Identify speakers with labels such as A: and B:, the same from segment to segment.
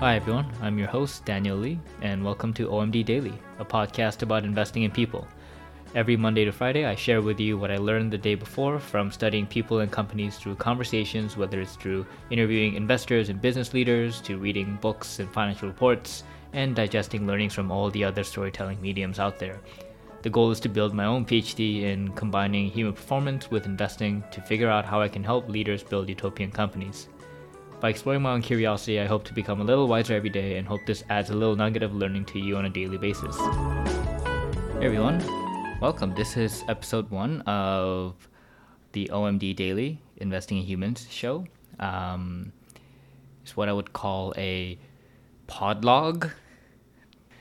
A: Hi, everyone. I'm your host, Daniel Lee, and welcome to OMD Daily, a podcast about investing in people. Every Monday to Friday, I share with you what I learned the day before from studying people and companies through conversations, whether it's through interviewing investors and business leaders, to reading books and financial reports, and digesting learnings from all the other storytelling mediums out there. The goal is to build my own PhD in combining human performance with investing to figure out how I can help leaders build utopian companies. By exploring my own curiosity, I hope to become a little wiser every day and hope this adds a little nugget of learning to you on a daily basis. Hey everyone, welcome. This is episode one of the OMD Daily Investing in Humans show. Um, it's what I would call a podlog.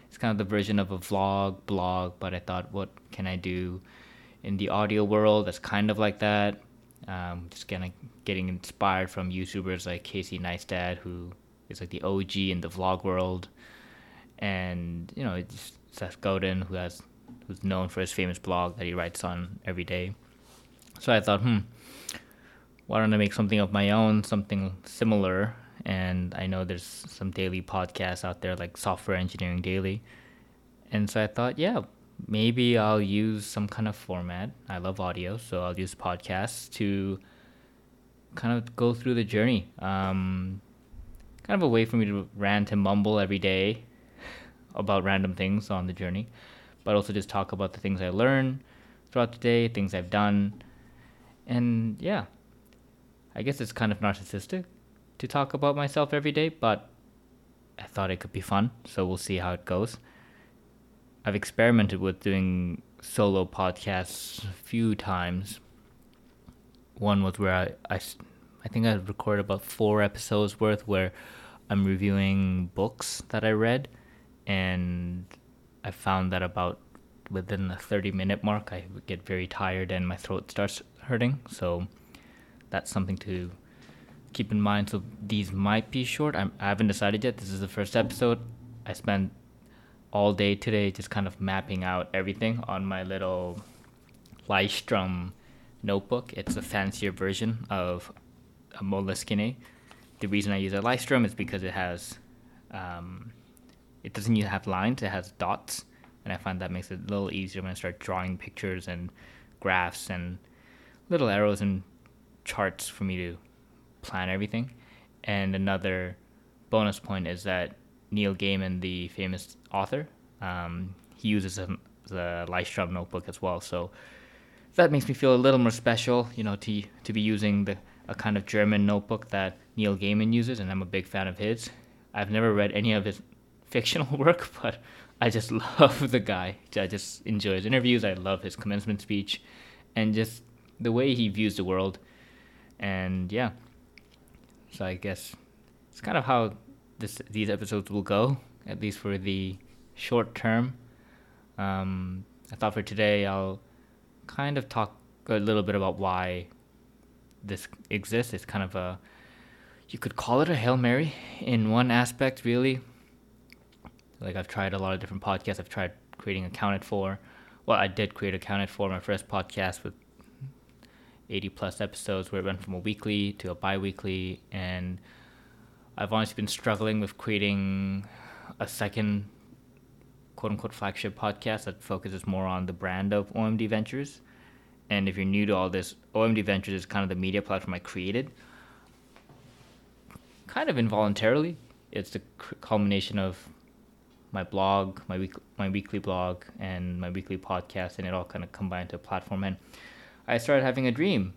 A: It's kind of the version of a vlog, blog, but I thought, what can I do in the audio world that's kind of like that? Um, just kind of getting inspired from YouTubers like Casey Neistat, who is like the OG in the vlog world, and you know Seth Godin, who has who's known for his famous blog that he writes on every day. So I thought, hmm, why don't I make something of my own, something similar? And I know there's some daily podcasts out there like Software Engineering Daily, and so I thought, yeah, maybe I'll use some kind of format. I love audio, so I'll use podcasts to kind of go through the journey. Um, kind of a way for me to rant and mumble every day about random things on the journey, but also just talk about the things I learn throughout the day, things I've done. And yeah, I guess it's kind of narcissistic to talk about myself every day, but I thought it could be fun, so we'll see how it goes. I've experimented with doing solo podcasts a few times. One was where I, I, I think I recorded about four episodes worth where I'm reviewing books that I read, and I found that about within the 30 minute mark, I get very tired and my throat starts hurting. So that's something to keep in mind. So these might be short. I'm, I haven't decided yet. This is the first episode. I spent all day today just kind of mapping out everything on my little Leuchtturm notebook. It's a fancier version of a Moleskine. The reason I use a Leuchtturm is because it has, um, it doesn't even have lines, it has dots. And I find that makes it a little easier when I start drawing pictures and graphs and little arrows and charts for me to plan everything. And another bonus point is that Neil Gaiman, the famous author, um, he uses a, the Leuchtturm notebook as well. So that makes me feel a little more special, you know, to to be using the a kind of German notebook that Neil Gaiman uses, and I'm a big fan of his. I've never read any of his fictional work, but I just love the guy. I just enjoy his interviews. I love his commencement speech, and just the way he views the world. And yeah, so I guess it's kind of how this these episodes will go, at least for the short term. Um, I thought for today I'll kind of talk a little bit about why this exists. It's kind of a you could call it a hail mary in one aspect, really. Like I've tried a lot of different podcasts. I've tried creating accounted for. Well, I did create accounted for my first podcast with 80 plus episodes where it went from a weekly to a bi-weekly and I've honestly been struggling with creating a second quote unquote flagship podcast that focuses more on the brand of OMD Ventures. And if you're new to all this, OMD Ventures is kind of the media platform I created, kind of involuntarily. It's the culmination of my blog, my week, my weekly blog, and my weekly podcast, and it all kind of combined to a platform. And I started having a dream,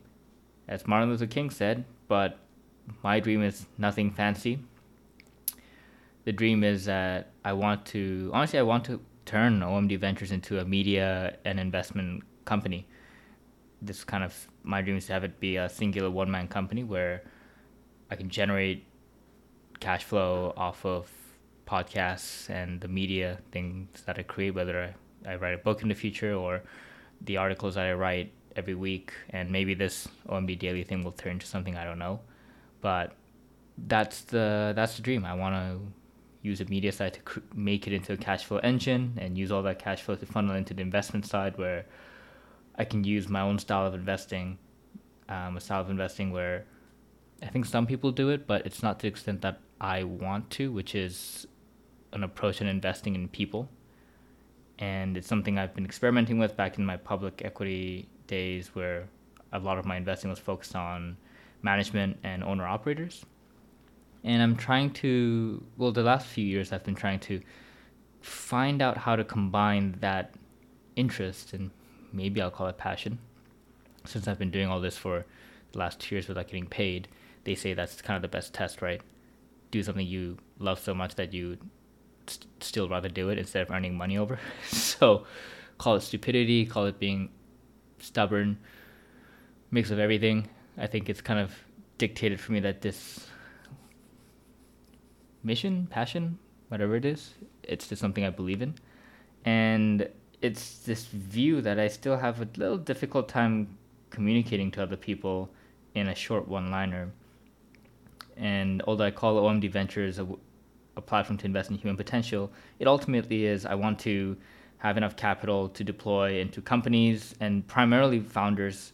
A: as Martin Luther King said, but my dream is nothing fancy. The dream is that I want to honestly I want to turn OMD Ventures into a media and investment company. This kind of my dream is to have it be a singular one man company where I can generate cash flow off of podcasts and the media things that I create, whether I, I write a book in the future or the articles that I write every week, and maybe this OMD daily thing will turn into something I don't know but that's the that's the dream. I want to use a media side to cr- make it into a cash flow engine and use all that cash flow to funnel into the investment side where I can use my own style of investing, um, a style of investing where I think some people do it, but it's not to the extent that I want to, which is an approach in investing in people. And it's something I've been experimenting with back in my public equity days where a lot of my investing was focused on management and owner operators. And I'm trying to, well, the last few years I've been trying to find out how to combine that interest and maybe I'll call it passion. Since I've been doing all this for the last two years without getting paid, they say that's kind of the best test, right? Do something you love so much that you st- still rather do it instead of earning money over. so call it stupidity, call it being stubborn, mix of everything. I think it's kind of dictated for me that this mission, passion, whatever it is, it's just something I believe in. And it's this view that I still have a little difficult time communicating to other people in a short one liner. And although I call OMD Ventures a, a platform to invest in human potential, it ultimately is I want to have enough capital to deploy into companies and primarily founders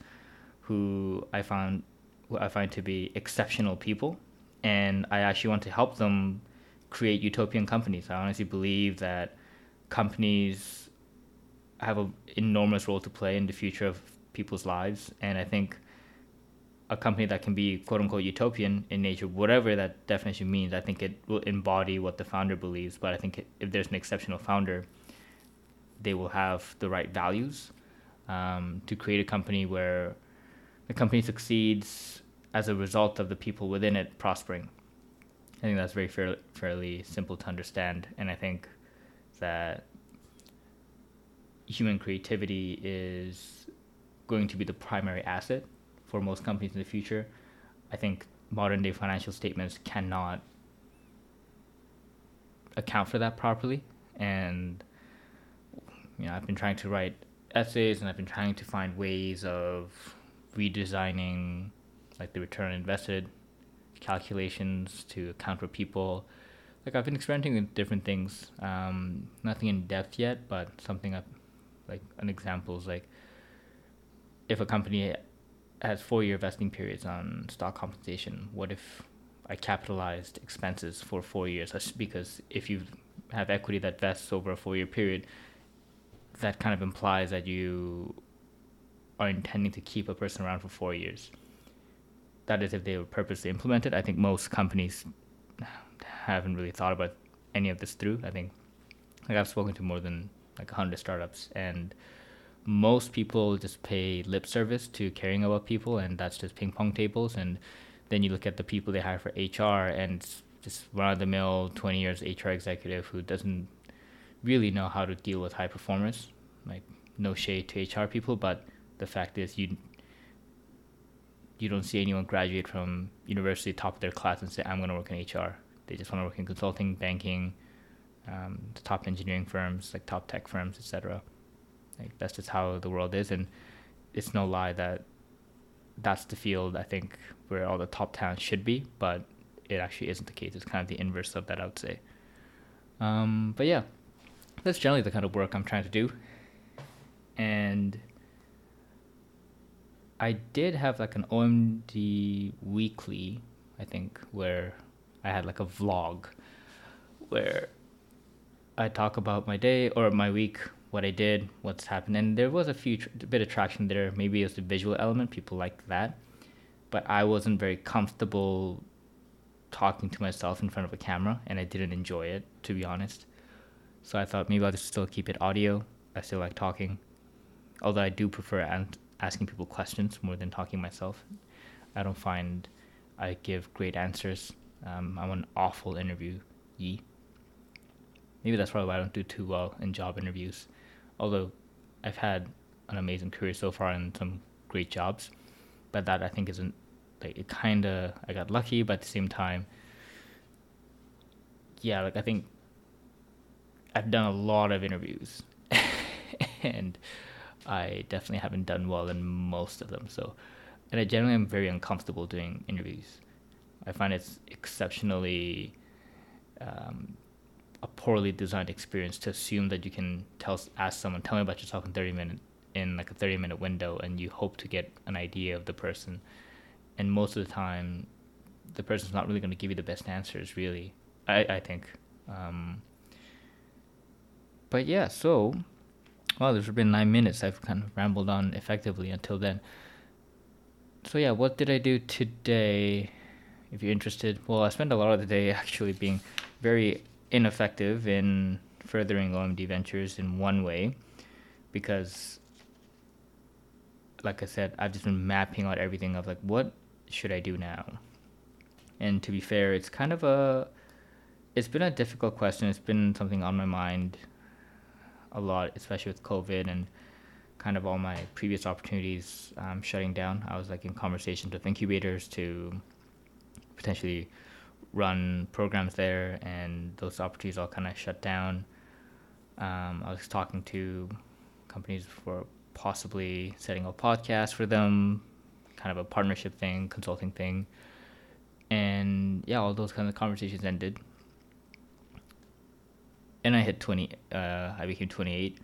A: who I found who I find to be exceptional people, and I actually want to help them create utopian companies. I honestly believe that companies have an enormous role to play in the future of people's lives, and I think a company that can be quote unquote utopian in nature, whatever that definition means, I think it will embody what the founder believes. But I think if there's an exceptional founder, they will have the right values um, to create a company where the company succeeds as a result of the people within it prospering. I think that's very fair, fairly simple to understand, and I think that human creativity is going to be the primary asset for most companies in the future. I think modern day financial statements cannot account for that properly, and you know I've been trying to write essays and I've been trying to find ways of redesigning like the return invested calculations to account for people. Like I've been experimenting with different things. Um, nothing in depth yet, but something I've, like an example is like if a company has four year vesting periods on stock compensation, what if I capitalized expenses for four years? Because if you have equity that vests over a four year period, that kind of implies that you are intending to keep a person around for four years. That is, if they were purposely implemented. I think most companies haven't really thought about any of this through. I think, like I've spoken to more than like hundred startups, and most people just pay lip service to caring about people, and that's just ping pong tables. And then you look at the people they hire for HR, and just run of the mill, twenty years HR executive who doesn't really know how to deal with high performers. Like no shade to HR people, but the fact is you you don't see anyone graduate from university top of their class and say I'm going to work in HR. They just want to work in consulting, banking, um, the top engineering firms, like top tech firms, etc. Like that's just how the world is, and it's no lie that that's the field I think where all the top talent should be, but it actually isn't the case. It's kind of the inverse of that, I would say. Um, but yeah, that's generally the kind of work I'm trying to do, and I did have like an OMD weekly, I think, where I had like a vlog where I talk about my day or my week, what I did, what's happened, and there was a few tr- bit of traction there. Maybe it was the visual element, people liked that, but I wasn't very comfortable talking to myself in front of a camera, and I didn't enjoy it, to be honest. So I thought maybe I'll just still keep it audio. I still like talking, although I do prefer asking people questions more than talking myself. I don't find I give great answers. Um, I'm an awful interviewee. Maybe that's probably why I don't do too well in job interviews. Although I've had an amazing career so far and some great jobs, but that I think isn't like it. Kind of I got lucky, but at the same time, yeah, like I think I've done a lot of interviews, and I definitely haven't done well in most of them. So, and I generally am very uncomfortable doing interviews. I find it's exceptionally um, a poorly designed experience to assume that you can tell ask someone tell me about yourself in 30 minutes in like a 30 minute window and you hope to get an idea of the person and most of the time the person's not really going to give you the best answers, really. I, I think. Um, but yeah, so, well, there's been nine minutes. I've kind of rambled on effectively until then. So, yeah, what did I do today? If you're interested, well, I spent a lot of the day actually being very ineffective in furthering OMD ventures in one way because like I said, I've just been mapping out everything of like what should I do now? And to be fair, it's kind of a it's been a difficult question. It's been something on my mind a lot, especially with COVID and kind of all my previous opportunities um, shutting down. I was like in conversations with incubators to potentially run programs there, and those opportunities all kind of shut down. Um, I was talking to companies for possibly setting up podcasts for them, kind of a partnership thing, consulting thing. And yeah, all those kind of conversations ended and I hit 20, uh, I became 28.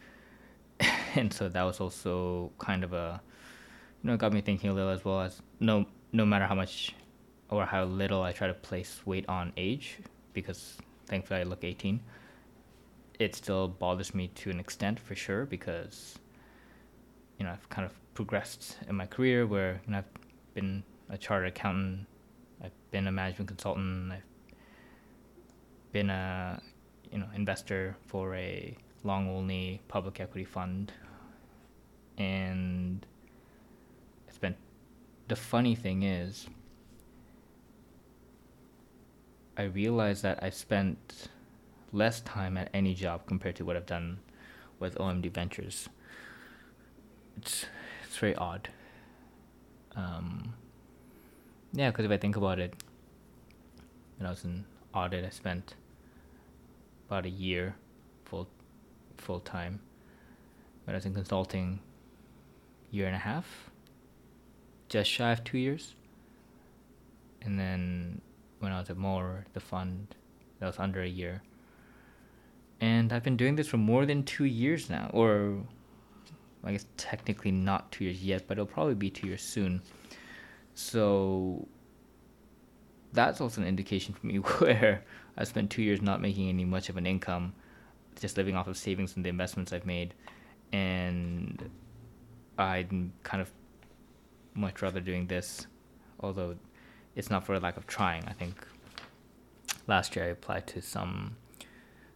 A: and so that was also kind of a, you know, got me thinking a little as well as no, no matter how much or how little I try to place weight on age, because thankfully I look 18, it still bothers me to an extent for sure because, you know, I've kind of progressed in my career where, you know, I've been a chartered accountant, I've been a management consultant, I've been a you know investor for a long only public equity fund and it's been the funny thing is I realized that I spent less time at any job compared to what I've done with OMD Ventures. It's it's very odd. Um, yeah, because if I think about it, when I was in audit, I spent about a year full full time. Was in consulting, year and a half, just shy of two years. And then when I was at Moore, the fund, that was under a year. And I've been doing this for more than two years now, or I guess technically not two years yet, but it'll probably be two years soon. So that's also an indication for me where I spent two years not making any much of an income, just living off of savings and the investments I've made, and I'd kind of much rather doing this, although it's not for a lack of trying. I think last year I applied to some,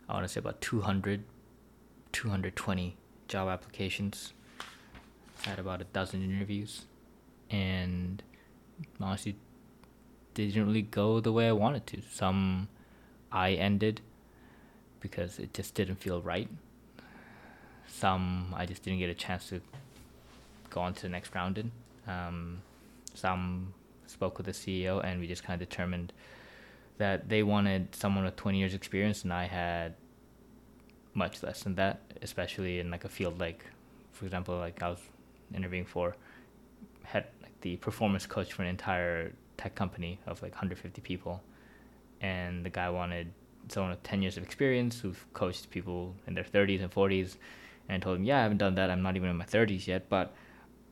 A: I want to say about 200, 220 job applications. I had about a dozen interviews, and honestly, didn't really go the way I wanted to. Some I ended because it just didn't feel right. Some I just didn't get a chance to go on to the next round in. Um, some spoke with the CEO and we just kind of determined that they wanted someone with 20 years experience and I had much less than that, especially in like a field like, for example, like I was interviewing for, had like the performance coach for an entire tech company of like 150 people and the guy wanted someone with 10 years of experience who've coached people in their 30s and 40s and told him yeah i haven't done that. I'm not even in my 30s yet but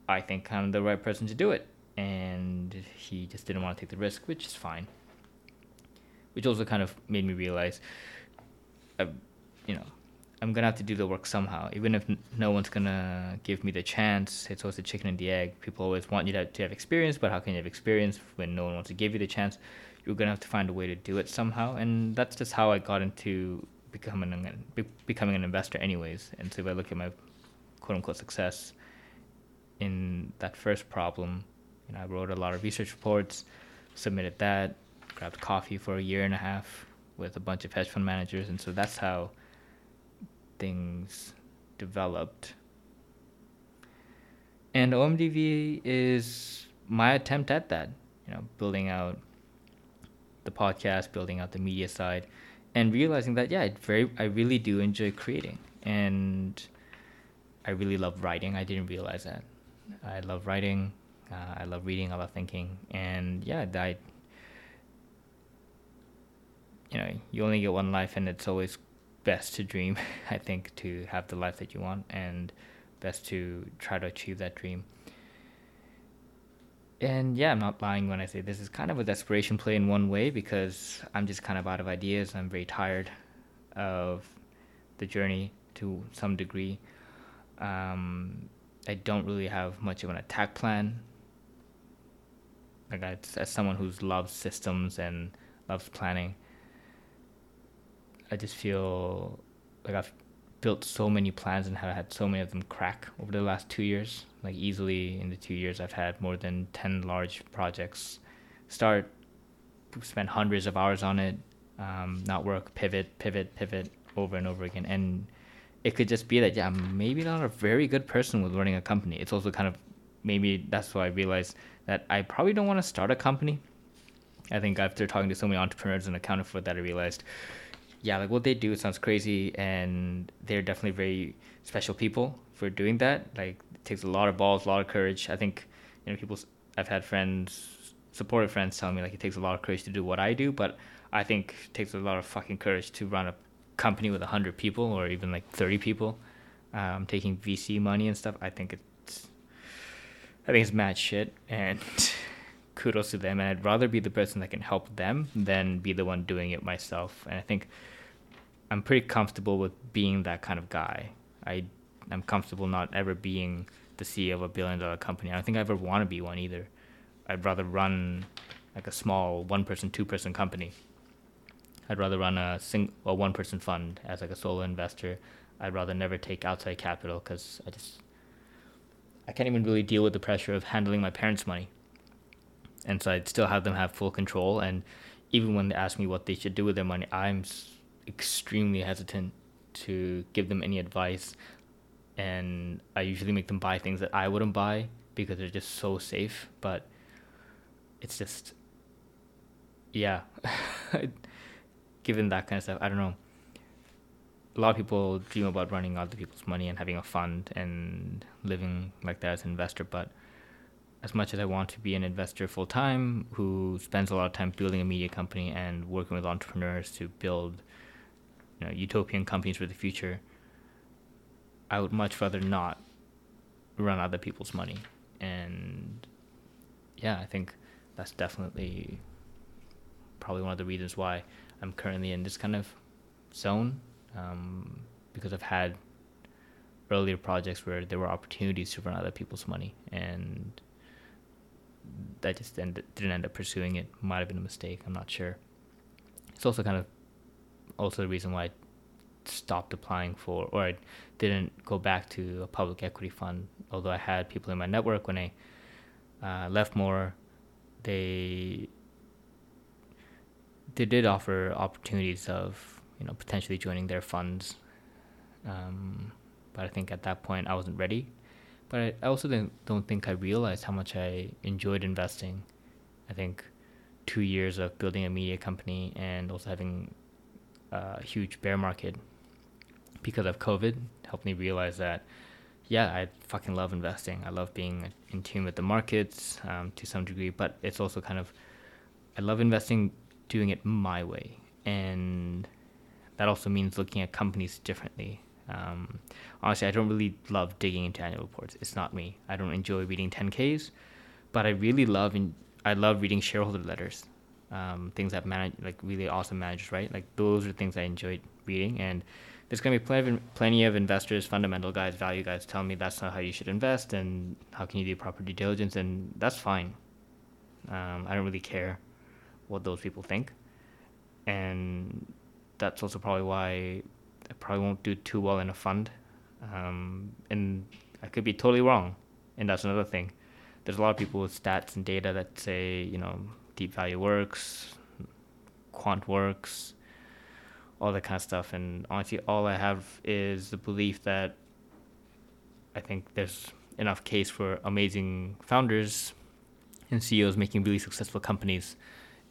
A: i think i'm the right person to do it. And he just didn't want to take the risk which is fine. Which also kind of made me realize uh, you know i'm gonna have to do the work somehow. Even if no one's gonna give me the chance it's always the chicken and the egg. People always want you to have experience but how can you have experience when no one wants to give you the chance you're gonna have to find a way to do it somehow, and that's just how I got into becoming an, becoming an investor, anyways. And so if I look at my quote unquote success in that first problem, you know, I wrote a lot of research reports, submitted that, grabbed coffee for a year and a half with a bunch of hedge fund managers, and so that's how things developed. And OMDV is my attempt at that, you know, building out the podcast, building out the media side, and realizing that yeah, I very I really do enjoy creating, and I really love writing. I didn't realize that. I love writing. Uh, I love reading. I love thinking, and yeah, I. You know, you only get one life, and it's always best to dream. I think to have the life that you want, and best to try to achieve that dream. And yeah, I'm not lying when I say this is kind of a desperation play in one way because I'm just kind of out of ideas. I'm very tired of the journey to some degree. Um, I don't really have much of an attack plan. Like I, as someone who loves systems and loves planning, I just feel like I've built so many plans and have had so many of them crack over the last two years. Like easily in the two years, I've had more than ten large projects start, spend hundreds of hours on it, um, not work, pivot, pivot, pivot over and over again, and it could just be that yeah, I'm maybe not a very good person with running a company. It's also kind of maybe that's why I realized that I probably don't want to start a company. I think after talking to so many entrepreneurs and accounting for that, I realized yeah, like what they do sounds crazy, and they're definitely very special people for doing that. Like, it takes a lot of balls, a lot of courage. I think, you know, people. I've had friends, supportive friends, tell me like it takes a lot of courage to do what I do, but I think it takes a lot of fucking courage to run a company with hundred people or even like thirty people, um, taking VC money and stuff. I think it's, I think it's mad shit, and kudos to them. And I'd rather be the person that can help them than be the one doing it myself. And I think I'm pretty comfortable with being that kind of guy. I I'm comfortable not ever being the CEO of a billion dollar company. I don't think I ever want to be one either. I'd rather run like a small one person, two person company. I'd rather run a sing a one person fund as like a solo investor. I'd rather never take outside capital because I just I can't even really deal with the pressure of handling my parents' money. And so I'd still have them have full control. And even when they ask me what they should do with their money, I'm extremely hesitant to give them any advice and I usually make them buy things that I wouldn't buy because they're just so safe but it's just yeah given that kind of stuff I don't know. A lot of people dream about running other people's money and having a fund and living like that as an investor but as much as I want to be an investor full time who spends a lot of time building a media company and working with entrepreneurs to build you know, utopian companies for the future, I would much rather not run other people's money. And yeah, I think that's definitely probably one of the reasons why I'm currently in this kind of zone um, because I've had earlier projects where there were opportunities to run other people's money and that just ended, didn't end up pursuing it. Might have been a mistake. I'm not sure. It's also kind of also the reason why I stopped applying for, or I didn't go back to a public equity fund. Although I had people in my network when I uh, left Moore, they they did offer opportunities of you know potentially joining their funds, um, but I think at that point I wasn't ready. But I, also didn't, don't think I realized how much I enjoyed investing. I think two years of building a media company and also having a huge bear market because of COVID helped me realize that, yeah, I fucking love investing. I love being in tune with the markets um, to some degree, but it's also kind of, I love investing, doing it my way. And that also means looking at companies differently. Um, honestly, I don't really love digging into annual reports. It's not me. I don't enjoy reading 10Ks, but I really love in, I love reading shareholder letters um, things that manage like really awesome managers, right? Like those are things I enjoyed reading, and there's gonna be plenty of, plenty of investors, fundamental guys, value guys telling me that's not how you should invest, and how can you do proper due diligence, and that's fine. Um, I don't really care what those people think, and that's also probably why I probably won't do too well in a fund, um, and I could be totally wrong, and that's another thing. There's a lot of people with stats and data that say, you know, deep value works, quant works, all that kind of stuff. And honestly, all I have is the belief that I think there's enough case for amazing founders and CEOs making really successful companies.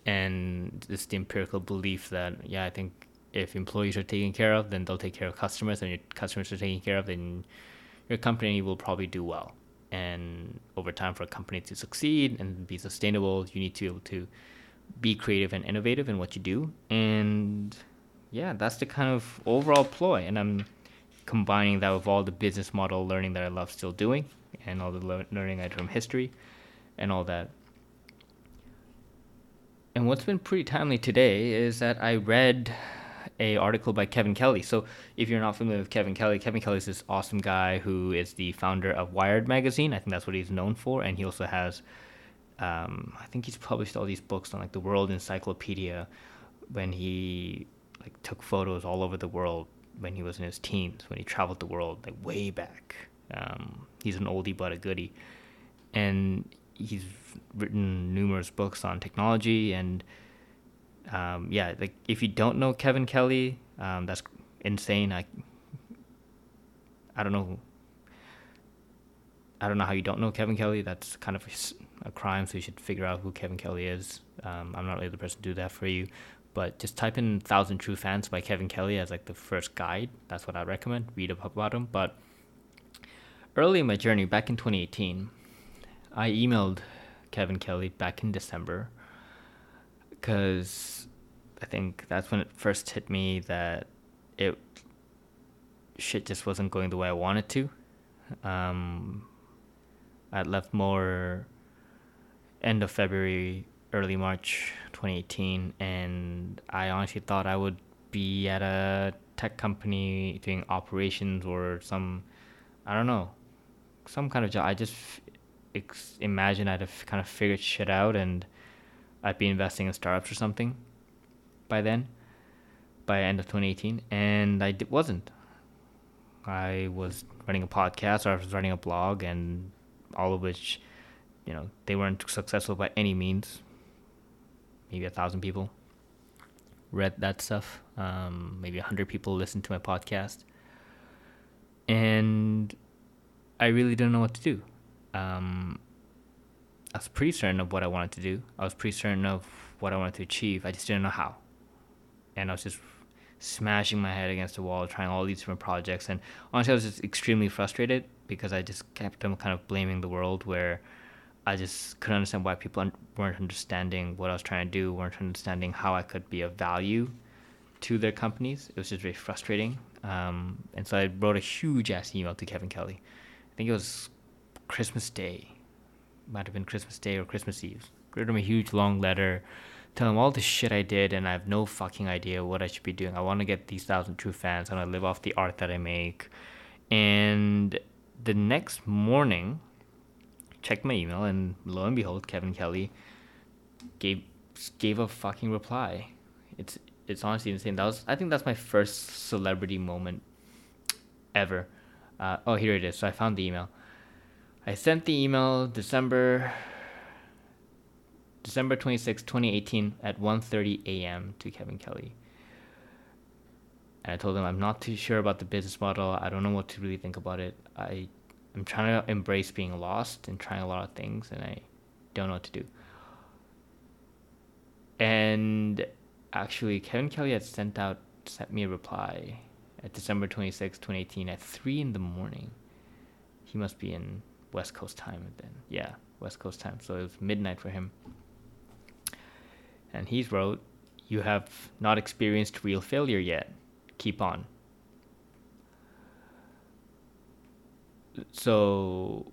A: And just the empirical belief that, yeah, I think if employees are taken care of, then they'll take care of customers, and your customers are taken care of, then your company will probably do well and over time for a company to succeed and be sustainable you need to be able to be creative and innovative in what you do and yeah that's the kind of overall ploy and i'm combining that with all the business model learning that i love still doing and all the le- learning i did from history and all that. And what's been pretty timely today is that I read a article by Kevin Kelly. So if you're not familiar with Kevin Kelly, Kevin Kelly is this awesome guy who is the founder of Wired magazine. I think that's what he's known for, and he also has, um, I think he's published all these books on like the World Encyclopedia, when he like took photos all over the world when he was in his teens, when he traveled the world like way back. Um, he's an oldie but a goodie, and he's written numerous books on technology and um, yeah, like if you don't know Kevin Kelly, um, that's insane. I I don't know. I don't know how you don't know Kevin Kelly. That's kind of a, a crime. So you should figure out who Kevin Kelly is. Um, I'm not really the person to do that for you, but just type in "Thousand True Fans" by Kevin Kelly as like the first guide. That's what I recommend. Read up about him. But early in my journey, back in 2018, I emailed Kevin Kelly back in December because I think that's when it first hit me that it shit just wasn't going the way I wanted to. Um, I left Moore end of February, early March 2018, and I honestly thought I would be at a tech company doing operations or some, I don't know, some kind of job. I just ex- imagined I'd have kind of figured shit out and I'd be investing in startups or something by then, by end of 2018, and I d- wasn't. I was running a podcast or I was running a blog, and all of which, you know, they weren't successful by any means. Maybe a thousand people read that stuff. Um, maybe a hundred people listened to my podcast, and I really didn't know what to do. Um, I was pretty certain of what I wanted to do. I was pretty certain of what I wanted to achieve. I just didn't know how. And I was just smashing my head against the wall, trying all these different projects. And honestly, I was just extremely frustrated because I just kept them kind of blaming the world where I just couldn't understand why people weren't understanding what I was trying to do, weren't understanding how I could be of value to their companies. It was just very frustrating. Um, and so I wrote a huge ass email to Kevin Kelly. I think it was Christmas Day might have been Christmas Day or Christmas Eve. Wrote him a huge long letter, tell him all the shit I did, and I have no fucking idea what I should be doing. I want to get these thousand true fans. And I live off the art that I make. And the next morning, checked my email, and lo and behold, Kevin Kelly gave gave a fucking reply. It's it's honestly insane. That was I think that's my first celebrity moment ever. Uh, oh, here it is. So I found the email. I sent the email December December 26, 2018 at 1:30 a.m. to Kevin Kelly. And I told him I'm not too sure about the business model. I don't know what to really think about it. I I'm trying to embrace being lost and trying a lot of things and I don't know what to do. And actually Kevin Kelly had sent out sent me a reply at December 26, 2018 at 3 in the morning. He must be in West Coast time then. Yeah, West Coast time. So it was midnight for him. And he wrote, You have not experienced real failure yet. Keep on. So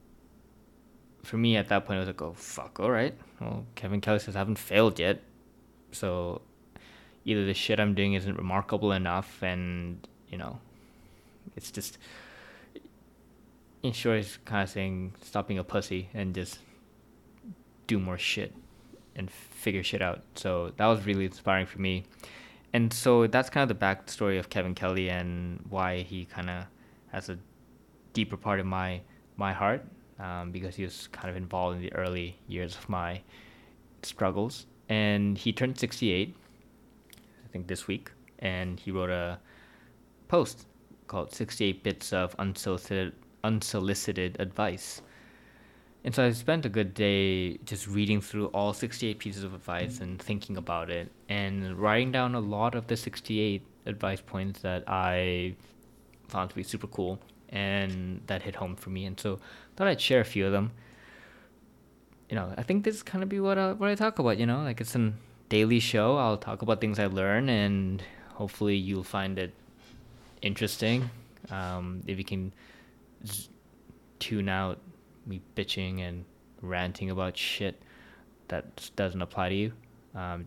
A: for me at that point, I was like, oh, fuck, all right. Well, Kevin Kelly says I haven't failed yet. So either the shit I'm doing isn't remarkable enough and, you know, it's just in short, he's kind of saying stop being a pussy and just do more shit and figure shit out. So that was really inspiring for me. And so that's kind of the backstory of Kevin Kelly and why he kind of has a deeper part of my my heart um, because he was kind of involved in the early years of my struggles. And he turned 68, I think this week, and he wrote a post called 68 Bits of Unsolicited unsolicited advice. And so I spent a good day just reading through all 68 pieces of advice and thinking about it and writing down a lot of the 68 advice points that I found to be super cool and that hit home for me. And so I thought I'd share a few of them. You know, I think this is kind of be what I, what I talk about, you know, like it's a daily show. I'll talk about things I learn and hopefully you'll find it interesting. Um, if you can tune out me bitching and ranting about shit that doesn't apply to you. Um,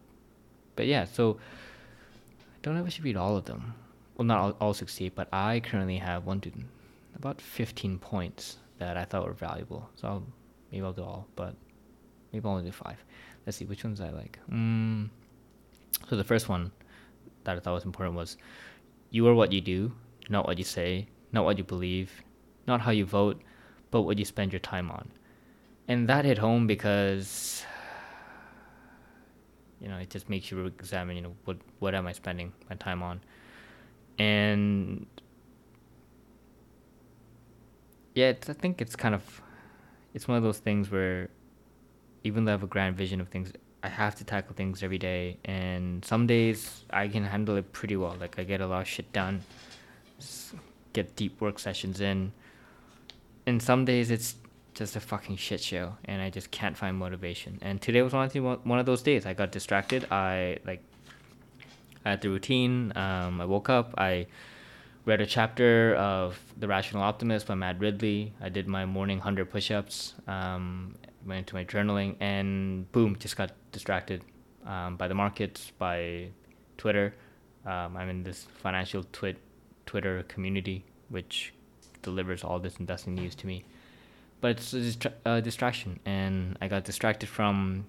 A: but yeah, so I don't know if I should read all of them. Well, not all, all 68, but I currently have one, two, about 15 points that I thought were valuable. So I'll, maybe I'll do all, but maybe I'll only do five. Let's see which ones I like. Mm, so the first one that I thought was important was you are what you do, not what you say, not what you believe, not how you vote, but what you spend your time on. And that hit home because you know it just makes you examine you know what what am I spending my time on, and yeah, I think it's kind of it's one of those things where even though I have a grand vision of things, I have to tackle things every day, and some days I can handle it pretty well. Like I get a lot of shit done, get deep work sessions in, and some days it's just a fucking shit show, and I just can't find motivation. And today was one of those days. I got distracted. I like I had the routine. Um, I woke up. I read a chapter of The Rational Optimist by Matt Ridley. I did my morning 100 push ups, um, went into my journaling, and boom, just got distracted um, by the markets, by Twitter. Um, I'm in this financial twit Twitter community, which delivers all this investing news to me. But it's a distra- uh, distraction, and I got distracted from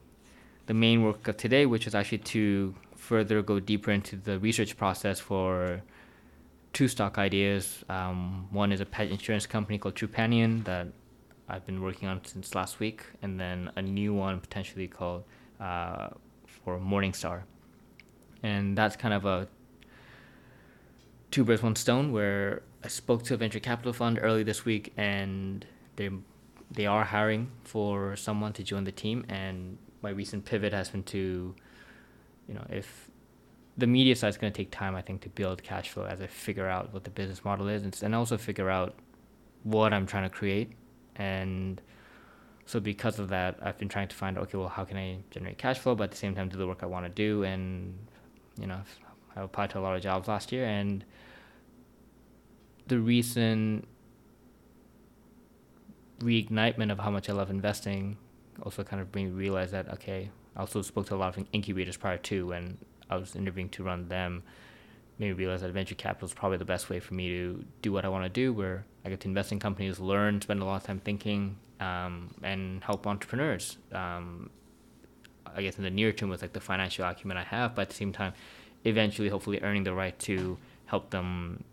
A: the main work of today, which was actually to further go deeper into the research process for two stock ideas. Um, one is a pet insurance company called Trupanion that I've been working on since last week, and then a new one potentially called uh, for Morningstar. And that's kind of a two birds, one stone, where I spoke to a venture capital fund early this week, and they they are hiring for someone to join the team. And my recent pivot has been to, you know, if the media side is going to take time, I think, to build cash flow as I figure out what the business model is, and, and also figure out what I'm trying to create. And so because of that, I've been trying to find okay, well, how can I generate cash flow, but at the same time do the work I want to do? And you know, I applied to a lot of jobs last year, and the recent reignitement of how much I love investing also kind of made me realize that okay, I also spoke to a lot of incubators prior to, and I was interviewing to run them, made me realize that venture capital is probably the best way for me to do what I want to do, where I get to invest in companies, learn, spend a lot of time thinking, um, and help entrepreneurs. Um, I guess in the near term with like the financial acumen I have, but at the same time, eventually, hopefully, earning the right to help them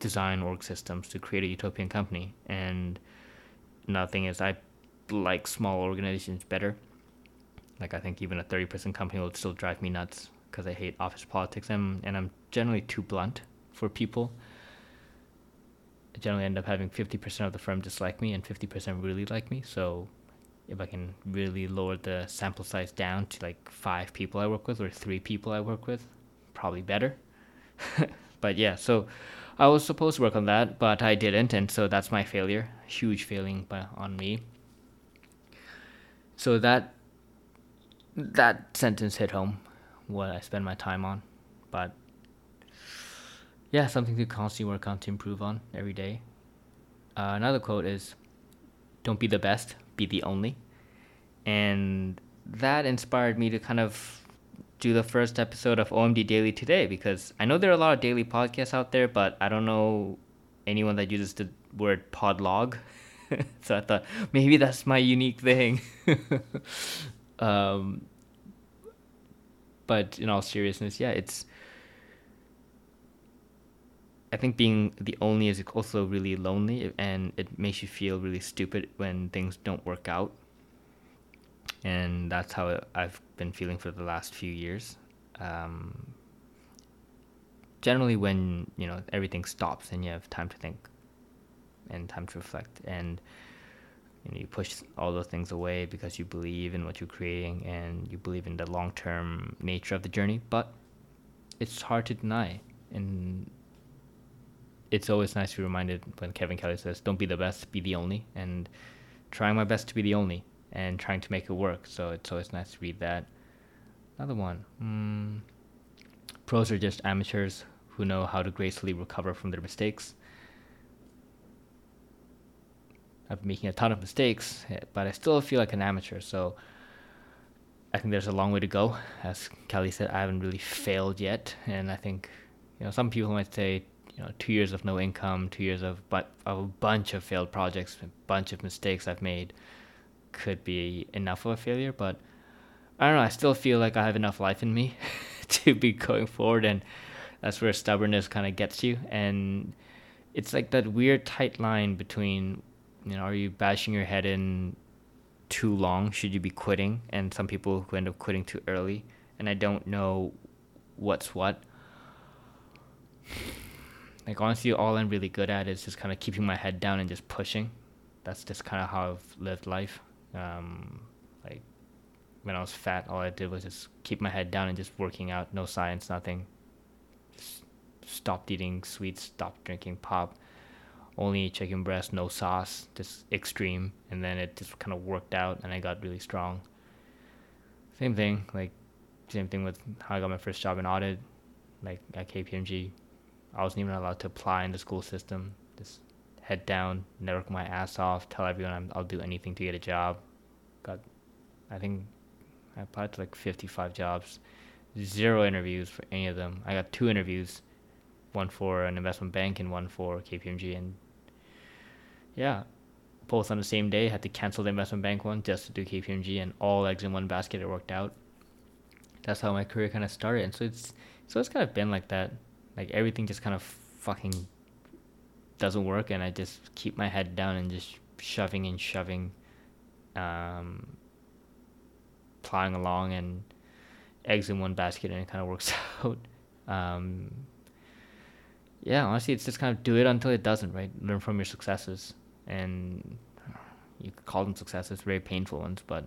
A: design org systems to create a utopian company. And another thing is, I like small organizations better like I think even a thirty percent company will still drive me nuts because I hate office politics and and I'm generally too blunt for people. I generally end up having fifty percent of the firm dislike me and fifty percent really like me. So if I can really lower the sample size down to like five people I work with or three people I work with, probably better. but yeah, so I was supposed to work on that, but I didn't, and so that's my failure. Huge failing by, on me. So that that sentence hit home what I spend my time on. But yeah, something to constantly work on to improve on every day. Uh, another quote is Don't be the best, be the only. And that inspired me to kind of do the first episode of OMD Daily today because I know there are a lot of daily podcasts out there, but I don't know anyone that uses the word podlog. so I thought maybe that's my unique thing. um, but in all seriousness, yeah, it's. I think being the only is also really lonely, and it makes you feel really stupid when things don't work out. And that's how I've been feeling for the last few years. Um, generally, when you know everything stops and you have time to think and time to reflect, and you, know, you push all those things away because you believe in what you're creating and you believe in the long term nature of the journey. But it's hard to deny. And it's always nice to be reminded when Kevin Kelly says, Don't be the best, be the only. And trying my best to be the only and trying to make it work. So it's always nice to read that. Another one. Mm, pros are just amateurs who know how to gracefully recover from their mistakes. I've been making a ton of mistakes, eh, but I still feel like an amateur. So I think there's a long way to go. As Kelly said, I haven't really failed yet, and I think you know some people might say you know two years of no income, two years of but of a bunch of failed projects, a bunch of mistakes I've made could be enough of a failure. But I don't know. I still feel like I have enough life in me to be going forward, and that's where stubbornness kind of gets you. And it's like that weird tight line between you know, are you bashing your head in too long? Should you be quitting? And some people who end up quitting too early. And I don't know what's what. Like honestly, all I'm really good at is just kind of keeping my head down and just pushing. That's just kind of how I've lived life. Um, like when I was fat, all I did was just keep my head down and just working out. No science, nothing. Just stopped eating sweets, stopped drinking pop only chicken breast, no sauce, just extreme. And then it just kind of worked out and I got really strong. Same thing, like, same thing with how I got my first job in audit, like at KPMG. I wasn't even allowed to apply in the school system. Just head down, network my ass off, tell everyone I'm, I'll do anything to get a job. Got, I think I applied to like 55 jobs, zero interviews for any of them. I got two interviews, one for an investment bank and one for KPMG, and yeah, both on the same day. Had to cancel the investment bank one just to do KPMG, and all eggs in one basket. It worked out. That's how my career kind of started, and so it's so it's kind of been like that. Like everything just kind of fucking doesn't work, and I just keep my head down and just shoving and shoving, um, plowing along, and eggs in one basket, and it kind of works out. Um, yeah, honestly, it's just kind of do it until it doesn't, right? Learn from your successes and you could call them successes, very painful ones, but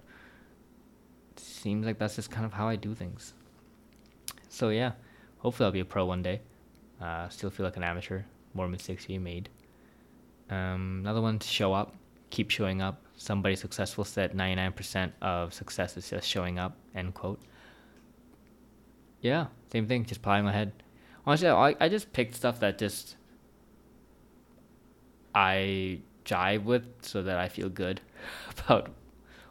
A: it seems like that's just kind of how I do things. So yeah, hopefully I'll be a pro one day. Uh, still feel like an amateur. More mistakes being made. Um, another one: to show up, keep showing up. Somebody successful said 99% of success is just showing up. End quote. Yeah, same thing. Just plowing ahead. Honestly, I I just picked stuff that just I jive with so that I feel good about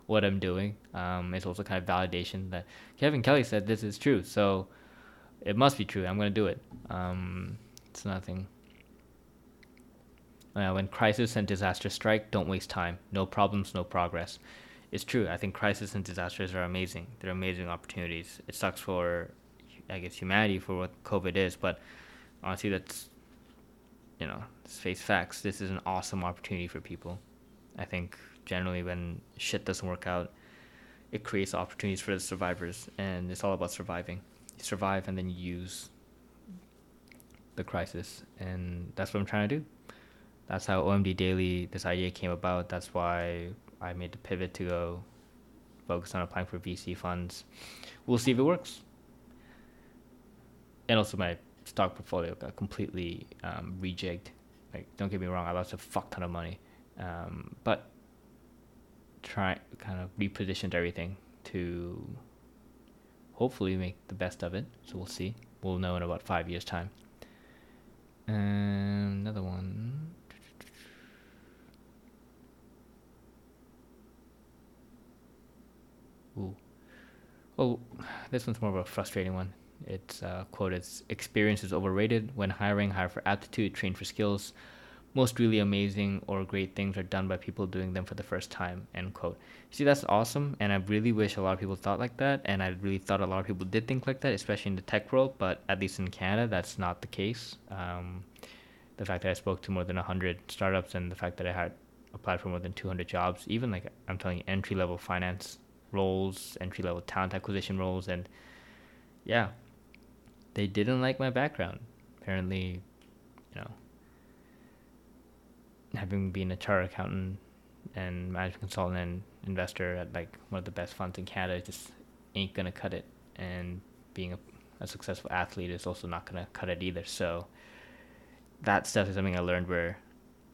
A: what I'm doing. Um, it's also kind of validation that Kevin Kelly said this is true, so it must be true. I'm gonna do it. Um, it's nothing. Uh, when crisis and disaster strike, don't waste time. No problems, no progress. It's true. I think crisis and disasters are amazing. They're amazing opportunities. It sucks for, I guess, humanity for what COVID is, but honestly, that's you know, face facts. This is an awesome opportunity for people. I think generally when shit doesn't work out, it creates opportunities for the survivors, and it's all about surviving. You survive and then use the crisis, and that's what I'm trying to do. That's how OMD Daily, this idea came about. That's why I made the pivot to go focus on applying for VC funds. We'll see if it works. And also my stock portfolio got completely um, rejigged. Like, don't get me wrong, I lost a fuck ton of money, um, but try kind of repositioned everything to hopefully make the best of it. So we'll see. We'll know in about five years' time. And another one. Oh, this one's more of a frustrating one. It's uh, quote, "It's experience is overrated. When hiring, hire for aptitude, train for skills. Most really amazing or great things are done by people doing them for the first time." End quote. See, that's awesome, and I really wish a lot of people thought like that, and I really thought a lot of people did think like that, especially in the tech world. But at least in Canada, that's not the case. Um, the fact that I spoke to more than hundred startups, and the fact that I had applied for more than 200 jobs, even like I'm telling you, entry level finance roles, entry level talent acquisition roles, and yeah, they didn't like my background. Apparently, you know, having been a chartered accountant and management consultant and investor at like one of the best funds in Canada just ain't gonna cut it. And being a, a successful athlete is also not gonna cut it either. So that stuff is something I learned where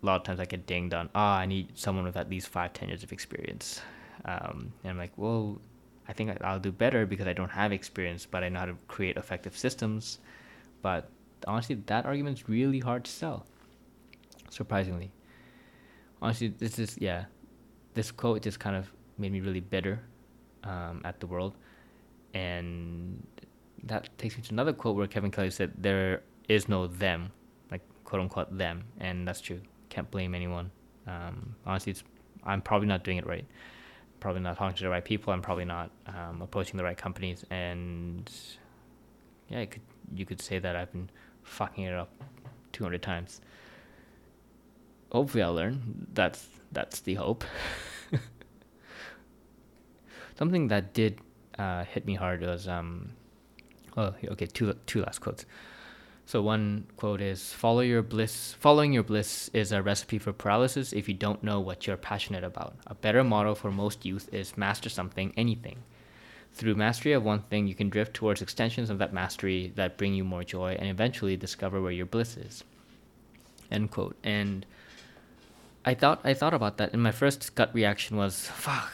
A: a lot of times I get dinged on, ah, oh, I need someone with at least five, ten years of experience. Um, and I'm like, well, I think I'll do better because I don't have experience, but I know how to create effective systems. But honestly, that argument's really hard to sell, surprisingly. honestly, this is yeah, this quote just kind of made me really bitter um, at the world, and that takes me to another quote where Kevin Kelly said, "There is no them, like quote unquote them," and that's true. Can't blame anyone. Um, honestly, it's I'm probably not doing it right. Probably not talking to the right people. I'm probably not um, approaching the right companies, and yeah, you could you could say that I've been fucking it up 200 times. Hopefully, I'll learn. That's that's the hope. Something that did uh, hit me hard was um, oh okay two two last quotes. So one quote is follow your bliss following your bliss is a recipe for paralysis if you don't know what you're passionate about. A better motto for most youth is master something, anything. Through mastery of one thing, you can drift towards extensions of that mastery that bring you more joy and eventually discover where your bliss is. End quote. And I thought I thought about that and my first gut reaction was fuck.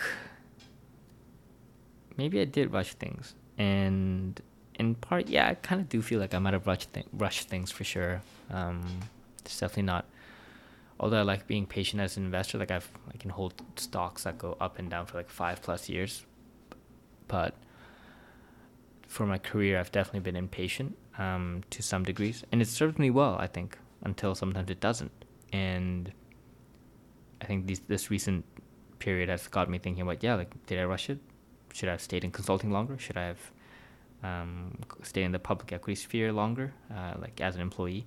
A: Maybe I did rush things. And in part, yeah, I kind of do feel like I might have rushed, th- rushed things for sure. Um, it's definitely not. Although I like being patient as an investor, like I've I can hold stocks that go up and down for like five plus years, but for my career, I've definitely been impatient um, to some degrees, and it's served me well, I think, until sometimes it doesn't. And I think these, this recent period has got me thinking about, yeah, like, did I rush it? Should I have stayed in consulting longer? Should I have um, stayed in the public equity sphere longer, uh, like as an employee?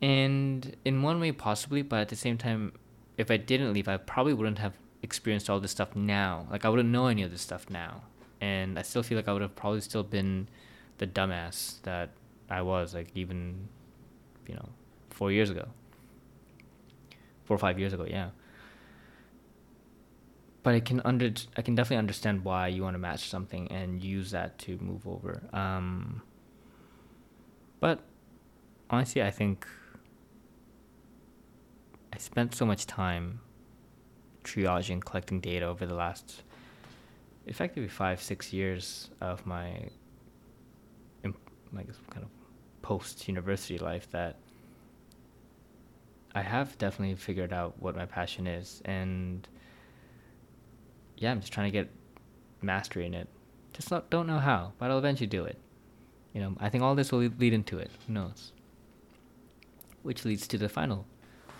A: And in one way, possibly, but at the same time, if I didn't leave, I probably wouldn't have experienced all this stuff now. Like, I wouldn't know any of this stuff now and I still feel like I would have probably still been the dumbass that I was, like even, you know, four years ago, four or five years ago, yeah. But I can under I can definitely understand why you want to match something and use that to move over. Um, but honestly, I think I spent so much time triaging, collecting data over the last effectively five six years of my like kind of post university life that I have definitely figured out what my passion is and yeah I'm just trying to get mastery in it just not, don't know how but I'll eventually do it you know I think all this will lead into it who knows which leads to the final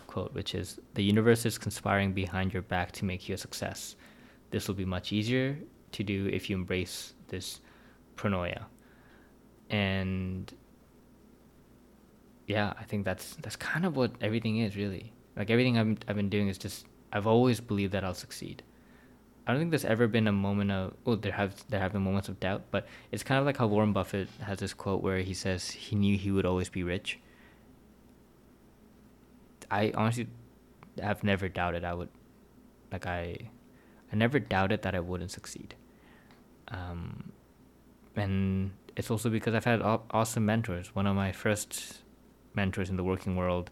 A: quote which is the universe is conspiring behind your back to make you a success this will be much easier to do if you embrace this pronoia. And yeah, I think that's that's kind of what everything is really. Like everything I've I've been doing is just I've always believed that I'll succeed. I don't think there's ever been a moment of oh there have there have been moments of doubt, but it's kind of like how Warren Buffett has this quote where he says he knew he would always be rich. I honestly have never doubted I would like I I never doubted that I wouldn't succeed. Um, and it's also because I've had awesome mentors. One of my first mentors in the working world,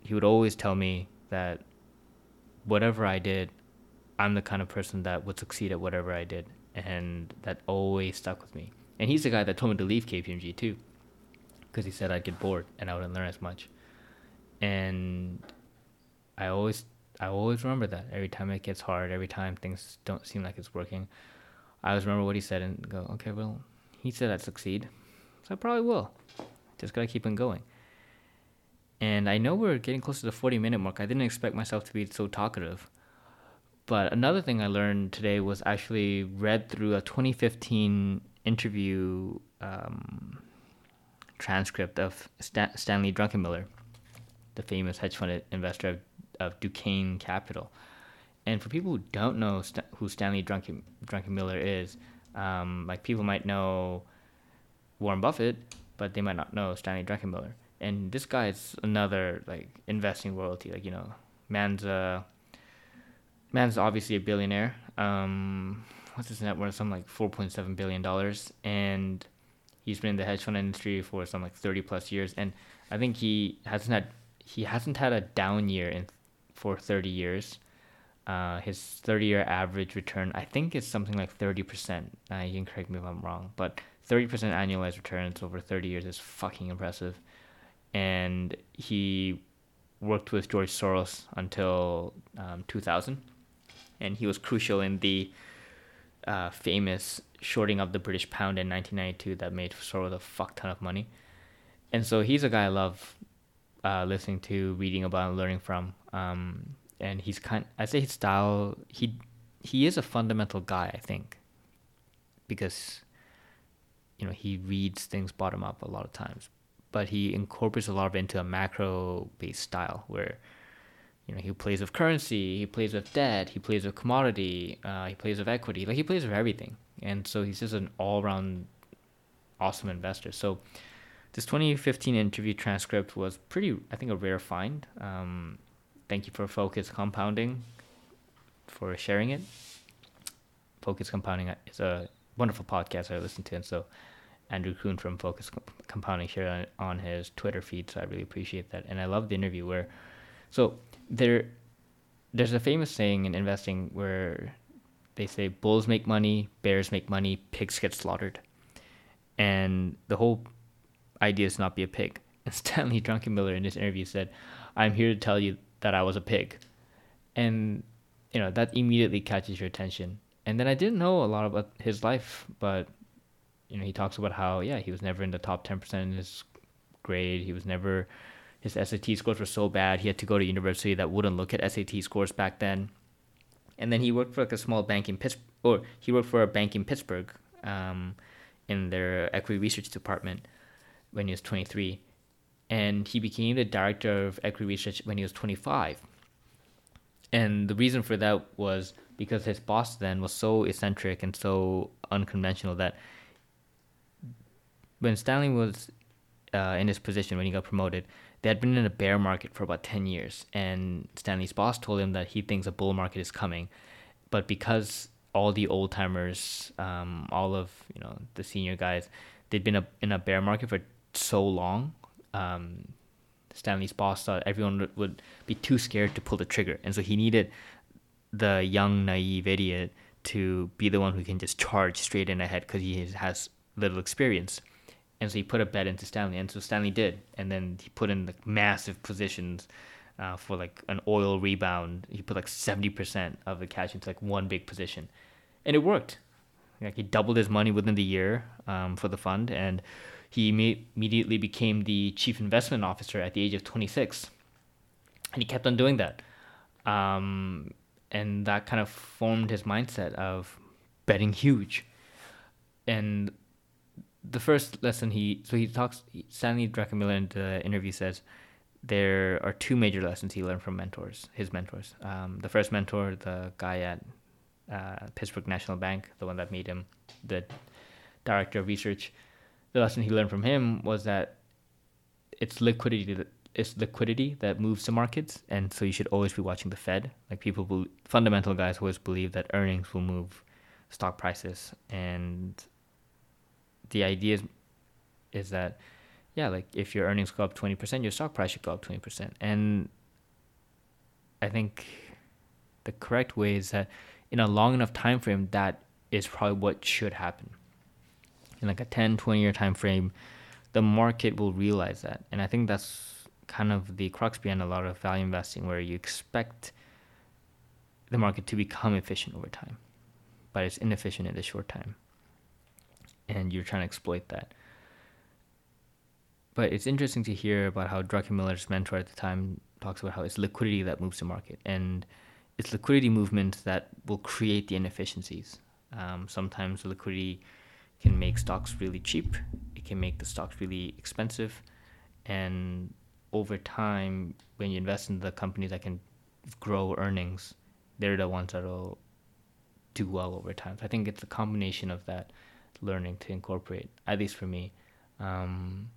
A: he would always tell me that whatever I did, I'm the kind of person that would succeed at whatever I did. And that always stuck with me. And he's the guy that told me to leave KPMG too, because he said I'd get bored and I wouldn't learn as much. And I always, I always remember that every time it gets hard, every time things don't seem like it's working, I always remember what he said and go, okay, well, he said I'd succeed, so I probably will. Just gotta keep on going. And I know we're getting close to the 40 minute mark. I didn't expect myself to be so talkative. But another thing I learned today was actually read through a 2015 interview um, transcript of Stan- Stanley Druckenmiller, the famous hedge fund investor of, of Duquesne Capital. And for people who don't know St- who Stanley Drunken Druckenmiller is, um, like people might know Warren Buffett, but they might not know Stanley Druckenmiller. And this guy is another like investing royalty. Like you know, man's uh, man's obviously a billionaire. Um, what's his net worth? Something like four point seven billion dollars, and he's been in the hedge fund industry for some like thirty plus years. And I think he hasn't had he hasn't had a down year in for thirty years. Uh, his 30 year average return, I think, is something like 30%. Uh, you can correct me if I'm wrong, but 30% annualized returns over 30 years is fucking impressive. And he worked with George Soros until um, 2000, and he was crucial in the uh, famous shorting of the British pound in 1992 that made Soros a fuck ton of money. And so he's a guy I love uh, listening to, reading about, and learning from. Um, and he's kind. I say his style. He he is a fundamental guy. I think because you know he reads things bottom up a lot of times, but he incorporates a lot of it into a macro based style where you know he plays with currency, he plays with debt, he plays with commodity, uh, he plays with equity, like he plays with everything, and so he's just an all around awesome investor. So this 2015 interview transcript was pretty, I think, a rare find. Um, thank you for Focus Compounding for sharing it. Focus Compounding is a wonderful podcast I listen to, and so Andrew Kuhn from Focus Compounding shared on, on his Twitter feed, so I really appreciate that. And I love the interview where, so there, there's a famous saying in investing where they say bulls make money, bears make money, pigs get slaughtered, and the whole idea is not be a pig. And Stanley Druckenmiller in this interview said, "I'm here to tell you that I was a pig," and you know that immediately catches your attention. And then I didn't know a lot about his life, but you know, he talks about how yeah, he was never in the top ten percent in his grade. He was never his SAT scores were so bad he had to go to university that wouldn't look at SAT scores back then. And then he worked for like a small bank in Pittsburgh, or he worked for a bank in Pittsburgh, um, in their equity research department when he was 23, and he became the director of equity research when he was 25. And the reason for that was because his boss then was so eccentric and so unconventional that when Stanley was uh, in his position when he got promoted, they had been in a bear market for about 10 years. And Stanley's boss told him that he thinks a bull market is coming. But because all the old timers, um, all of you know the senior guys, they'd been a, in a bear market for so long. Um, Stanley's boss thought everyone would be too scared to pull the trigger, and so he needed the young naive idiot to be the one who can just charge straight in ahead because he has little experience. And so he put a bet into Stanley, and so Stanley did. And then he put in like massive positions uh, for like an oil rebound. He put like seventy percent of the cash into like one big position, and it worked. Like he doubled his money within the year um, for the fund, and he immediately became the chief investment officer at the age of twenty six, and he kept on doing that. Um, and that kind of formed his mindset of betting huge. And the first lesson he so he talks Stanley Druckenmiller in the interview says there are two major lessons he learned from mentors, his mentors. Um, the first mentor, the guy at uh, Pittsburgh National Bank, the one that made him the director of research. The lesson he learned from him was that it's liquidity that it's liquidity that moves the markets, and so you should always be watching the Fed. Like people, be, fundamental guys always believe that earnings will move stock prices, and the idea is, is that yeah, like if your earnings go up twenty percent, your stock price should go up twenty percent, and I think the correct way is that in a long enough time frame, that is probably what should happen. In like a 10, 20 year time frame, the market will realize that, and I think that's kind of the crux behind a lot of value investing, where you expect the market to become efficient over time, but it's inefficient in the short time, and you're trying to exploit that. But it's interesting to hear about how Druckenmiller's mentor at the time talks about how it's liquidity that moves the market, and it's liquidity movement that will create the inefficiencies. Um, sometimes liquidity can make stocks really cheap. It can make the stocks really expensive, and over time, when you invest in the companies that can grow earnings, they're the ones that'll do well over time. So I think it's a combination of that learning to incorporate, at least for me. Um,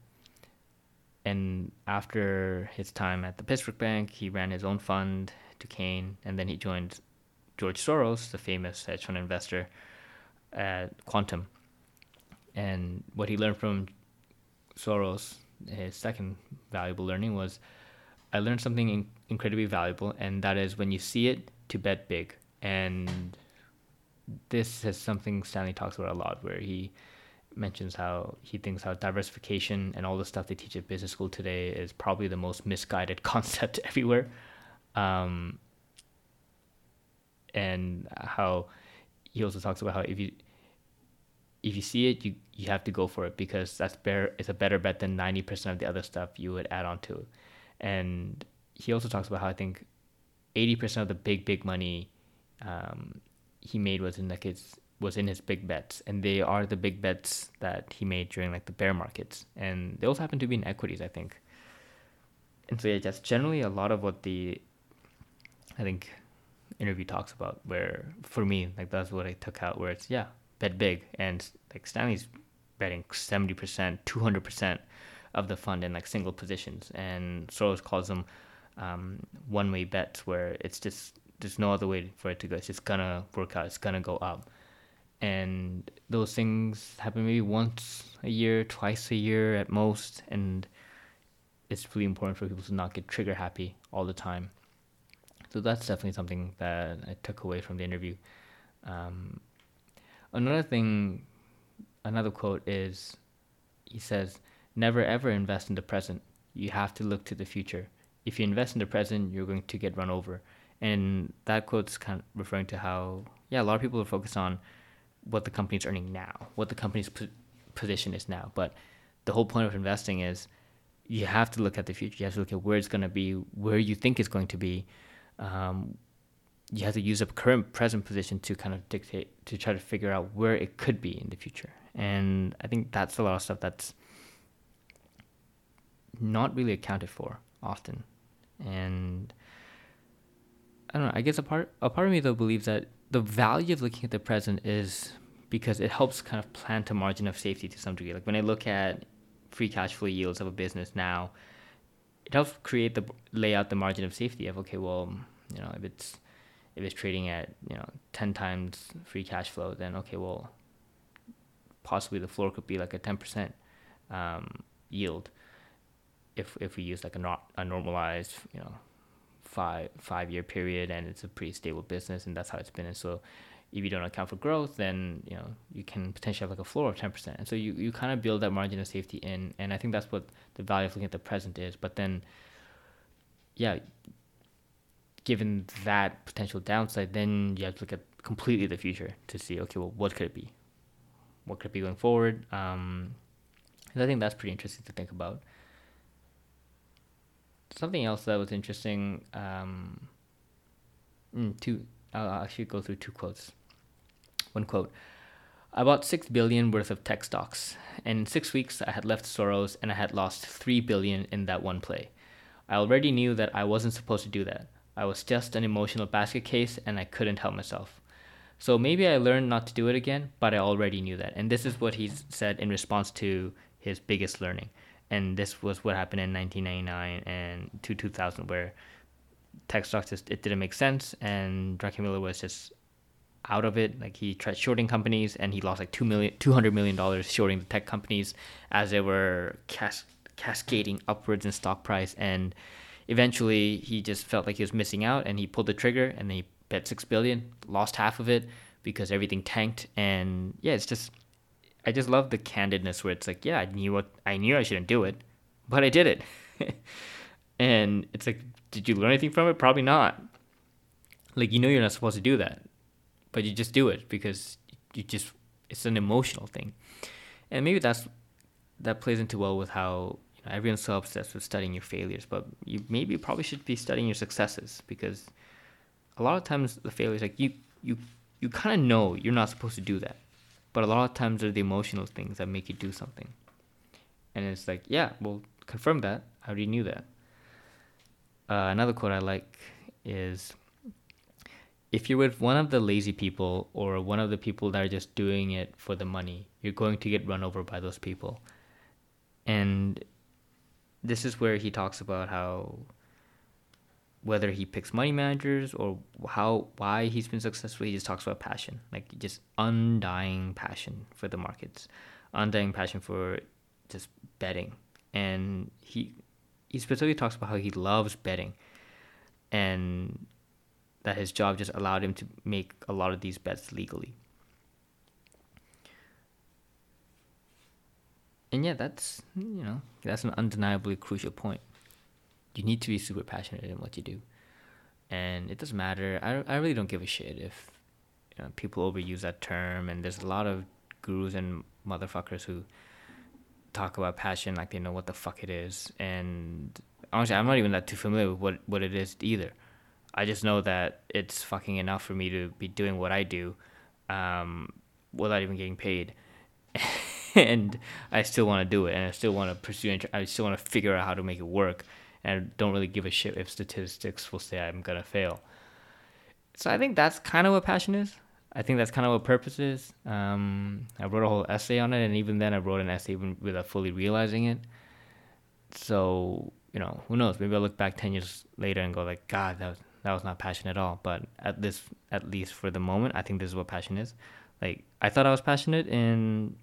A: and after his time at the Pittsburgh Bank, he ran his own fund, to Duquesne, and then he joined George Soros, the famous hedge fund investor, at Quantum. And what he learned from Soros his second valuable learning was I learned something in- incredibly valuable, and that is when you see it, to bet big. And this is something Stanley talks about a lot, where he mentions how he thinks how diversification and all the stuff they teach at business school today is probably the most misguided concept everywhere. Um, and how he also talks about how if you if you see it, you you have to go for it because that's better. It's a better bet than ninety percent of the other stuff you would add on to. And he also talks about how I think eighty percent of the big big money um, he made was in like his was in his big bets, and they are the big bets that he made during like the bear markets, and they also happen to be in equities, I think. And so yeah, that's generally a lot of what the I think interview talks about. Where for me, like that's what I took out. Where it's yeah, bet big, and like Stanley's betting seventy percent, two hundred percent of the fund in like single positions, and Soros calls them um, one-way bets, where it's just there's no other way for it to go. It's just gonna work out. It's gonna go up and those things happen maybe once a year, twice a year at most, and it's really important for people to not get trigger happy all the time. So that's definitely something that I took away from the interview. Um, another thing, another quote is, he says, "Never ever invest in the present. You have to look to the future. If you invest in the present, you're going to get run over." And that quote's kind of referring to how, yeah, a lot of people are focused on what the company's earning now, what the company's po- position is now. But the whole point of investing is you have to look at the future. You have to look at where it's going to be, where you think it's going to be. Um, you have to use a current present position to kind of dictate to try to figure out where it could be in the future. And I think that's a lot of stuff that's not really accounted for often. And I don't know. I guess a part a part of me though believes that the value of looking at the present is because it helps kind of plant a margin of safety to some degree. Like when I look at free cash flow yields of a business now, it helps create the lay out the margin of safety of okay, well, you know, if it's if it's trading at you know ten times free cash flow, then okay, well, possibly the floor could be like a ten percent um, yield if if we use like a not a normalized you know five five year period and it's a pretty stable business and that's how it's been. And so if you don't account for growth then you know you can potentially have like a floor of 10% and so you, you kind of build that margin of safety in and i think that's what the value of looking at the present is. But then yeah given that potential downside then you have to look at completely the future to see okay well what could it be? What could it be going forward? Um, and i think that's pretty interesting to think about something else that was interesting. Um, mm, two. I'll actually go through two quotes. One quote. I bought six billion worth of tech stocks, and in six weeks I had left Soros and I had lost three billion in that one play. I already knew that I wasn't supposed to do that. I was just an emotional basket case and I couldn't help myself. So maybe I learned not to do it again, but I already knew that. And this is what he said in response to his biggest learning and this was what happened in 1999 and to 2000 where tech stocks just it didn't make sense. And Druckenmiller was just out of it. Like he tried shorting companies and he lost like 2 million 200 million dollars shorting the tech companies as they were cas- cascading upwards in stock price. And eventually he just felt like he was missing out and he pulled the trigger and he bet 6 billion lost half of it because everything tanked. And yeah it's just I just love the candidness where it's like, yeah, I knew what I knew I shouldn't do it, but I did it. and it's like, did you learn anything from it? Probably not. Like you know you're not supposed to do that, but you just do it because you just it's an emotional thing. And maybe that's that plays into well with how you know, everyone's so obsessed with studying your failures, but you maybe probably should be studying your successes because a lot of times the failures like you you you kind of know you're not supposed to do that but a lot of times they're the emotional things that make you do something. And it's like, yeah, well, confirm that. I already knew that. Uh, another quote I like is if you're with one of the lazy people or one of the people that are just doing it for the money, you're going to get run over by those people. And this is where he talks about how whether he picks money managers or how why he's been successful he just talks about passion like just undying passion for the markets undying passion for just betting and he he specifically talks about how he loves betting and that his job just allowed him to make a lot of these bets legally and yeah, that's you know that's an undeniably crucial point. You need to be super passionate in what you do, and it doesn't matter. I I really don't give a shit if you know, people overuse that term, and there's a lot of gurus and motherfuckers who talk about passion like they know what the fuck it is, and honestly, I'm not even that too familiar with what what it is either. I just know that it's fucking enough for me to be doing what I do, um, without even getting paid. and I still want to do it, and I still want to pursue. I still want to figure out how to make it work, and I don't really give a shit if statistics will say I'm gonna fail. So I think that's kind of what passion is. I think that's kind of what purpose is. Um, I wrote a whole essay on it, and even then, I wrote an essay without fully realizing it. So you know, who knows? Maybe I'll look back ten years later and go like, God, that was that was not passion at all. But at this, at least for the moment, I think this is what passion is. Like I thought I was passionate in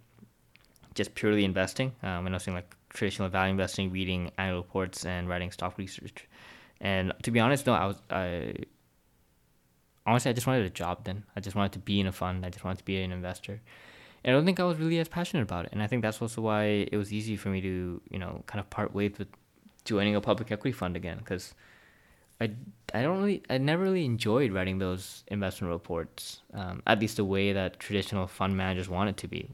A: just purely investing. Um, when I was doing like traditional value investing, reading annual reports, and writing stock research. And to be honest, no, I was I honestly I just wanted a job then. I just wanted to be in a fund. I just wanted to be an investor. And I don't think I was really as passionate about it. And I think that's also why it was easy for me to, you know, kind of part ways with joining a public equity fund again because I, I don't really I never really enjoyed writing those investment reports um, at least the way that traditional fund managers want it to be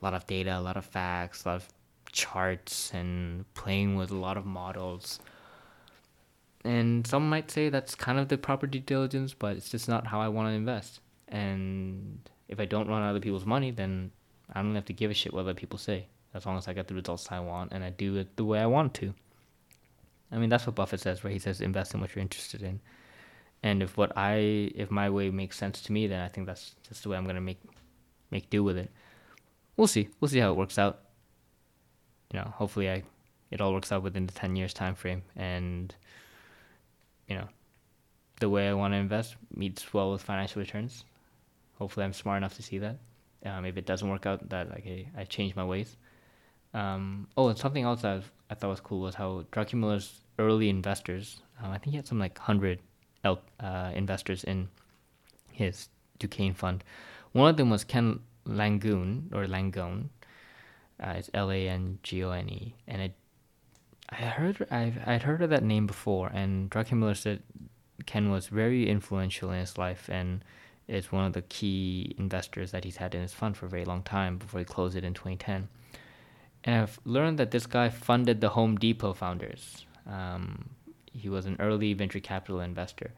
A: a lot of data, a lot of facts, a lot of charts, and playing with a lot of models. And some might say that's kind of the proper due diligence, but it's just not how I want to invest. And if I don't run other people's money, then I don't have to give a shit what other people say, as long as I get the results I want and I do it the way I want to. I mean, that's what Buffett says, right? He says invest in what you're interested in. And if what I, if my way makes sense to me, then I think that's just the way I'm gonna make, make do with it we'll see. We'll see how it works out. You know, hopefully I it all works out within the 10 years time frame and you know, the way I want to invest meets well with financial returns. Hopefully I'm smart enough to see that. Um, if it doesn't work out, that like I, I change my ways. Um, oh, and something else I, I thought was cool was how Druckenmiller's early investors, um, I think he had some like 100 uh, investors in his Duquesne fund. One of them was Ken Langone or Langone. Uh, it's L A N G O N E, and it. I heard I've I'd heard of that name before, and Druckenmiller said Ken was very influential in his life and is one of the key investors that he's had in his fund for a very long time before he closed it in 2010. And I've learned that this guy funded the Home Depot founders. Um, he was an early venture capital investor.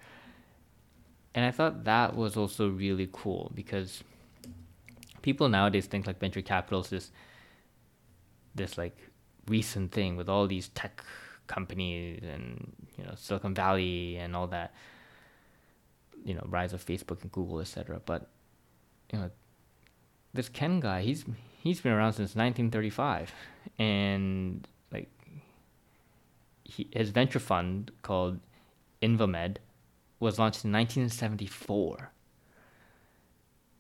A: And I thought that was also really cool because people nowadays think like venture capital is this like recent thing with all these tech companies and you know Silicon Valley and all that you know rise of Facebook and Google etc but you know this Ken guy he's he's been around since 1935 and like he, his venture fund called Invemed was launched in 1974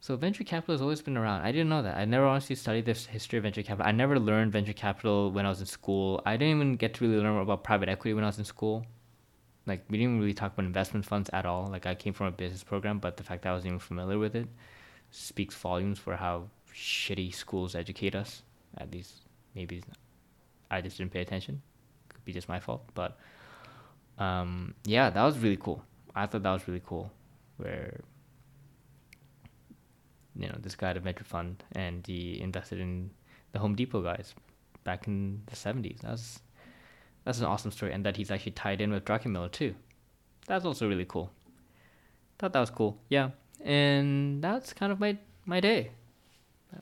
A: so venture capital has always been around. I didn't know that. I never honestly studied this history of venture capital. I never learned venture capital when I was in school. I didn't even get to really learn about private equity when I was in school. Like we didn't really talk about investment funds at all. Like I came from a business program, but the fact that I wasn't even familiar with it speaks volumes for how shitty schools educate us. At least maybe I just didn't pay attention. Could be just my fault, but um, yeah, that was really cool. I thought that was really cool. Where you know this guy had a venture fund and he invested in the Home Depot guys back in the seventies. That's that's an awesome story, and that he's actually tied in with Druckenmiller too. That's also really cool. Thought that was cool. Yeah, and that's kind of my my day.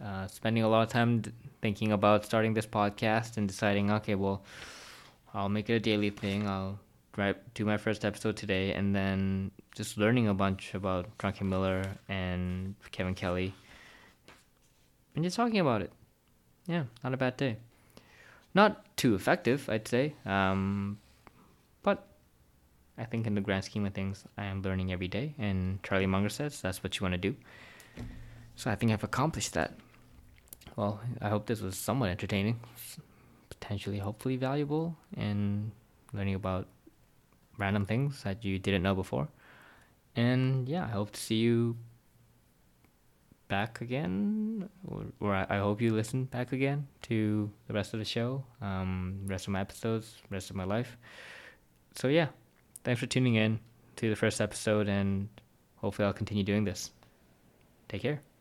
A: Uh, spending a lot of time thinking about starting this podcast and deciding, okay, well, I'll make it a daily thing. I'll write, do my first episode today, and then just learning a bunch about Druckenmiller and Kevin Kelly, and just talking about it. Yeah, not a bad day. Not too effective, I'd say. Um, but I think in the grand scheme of things, I am learning every day. And Charlie Munger says that's what you want to do. So I think I've accomplished that. Well, I hope this was somewhat entertaining, potentially, hopefully valuable, and learning about random things that you didn't know before. And yeah, I hope to see you back again, or, or I, hope you listen back again to the rest of the show, um, rest of my episodes, rest of my life. So yeah, thanks for tuning in to the first episode, and hopefully I'll continue doing this. Take care.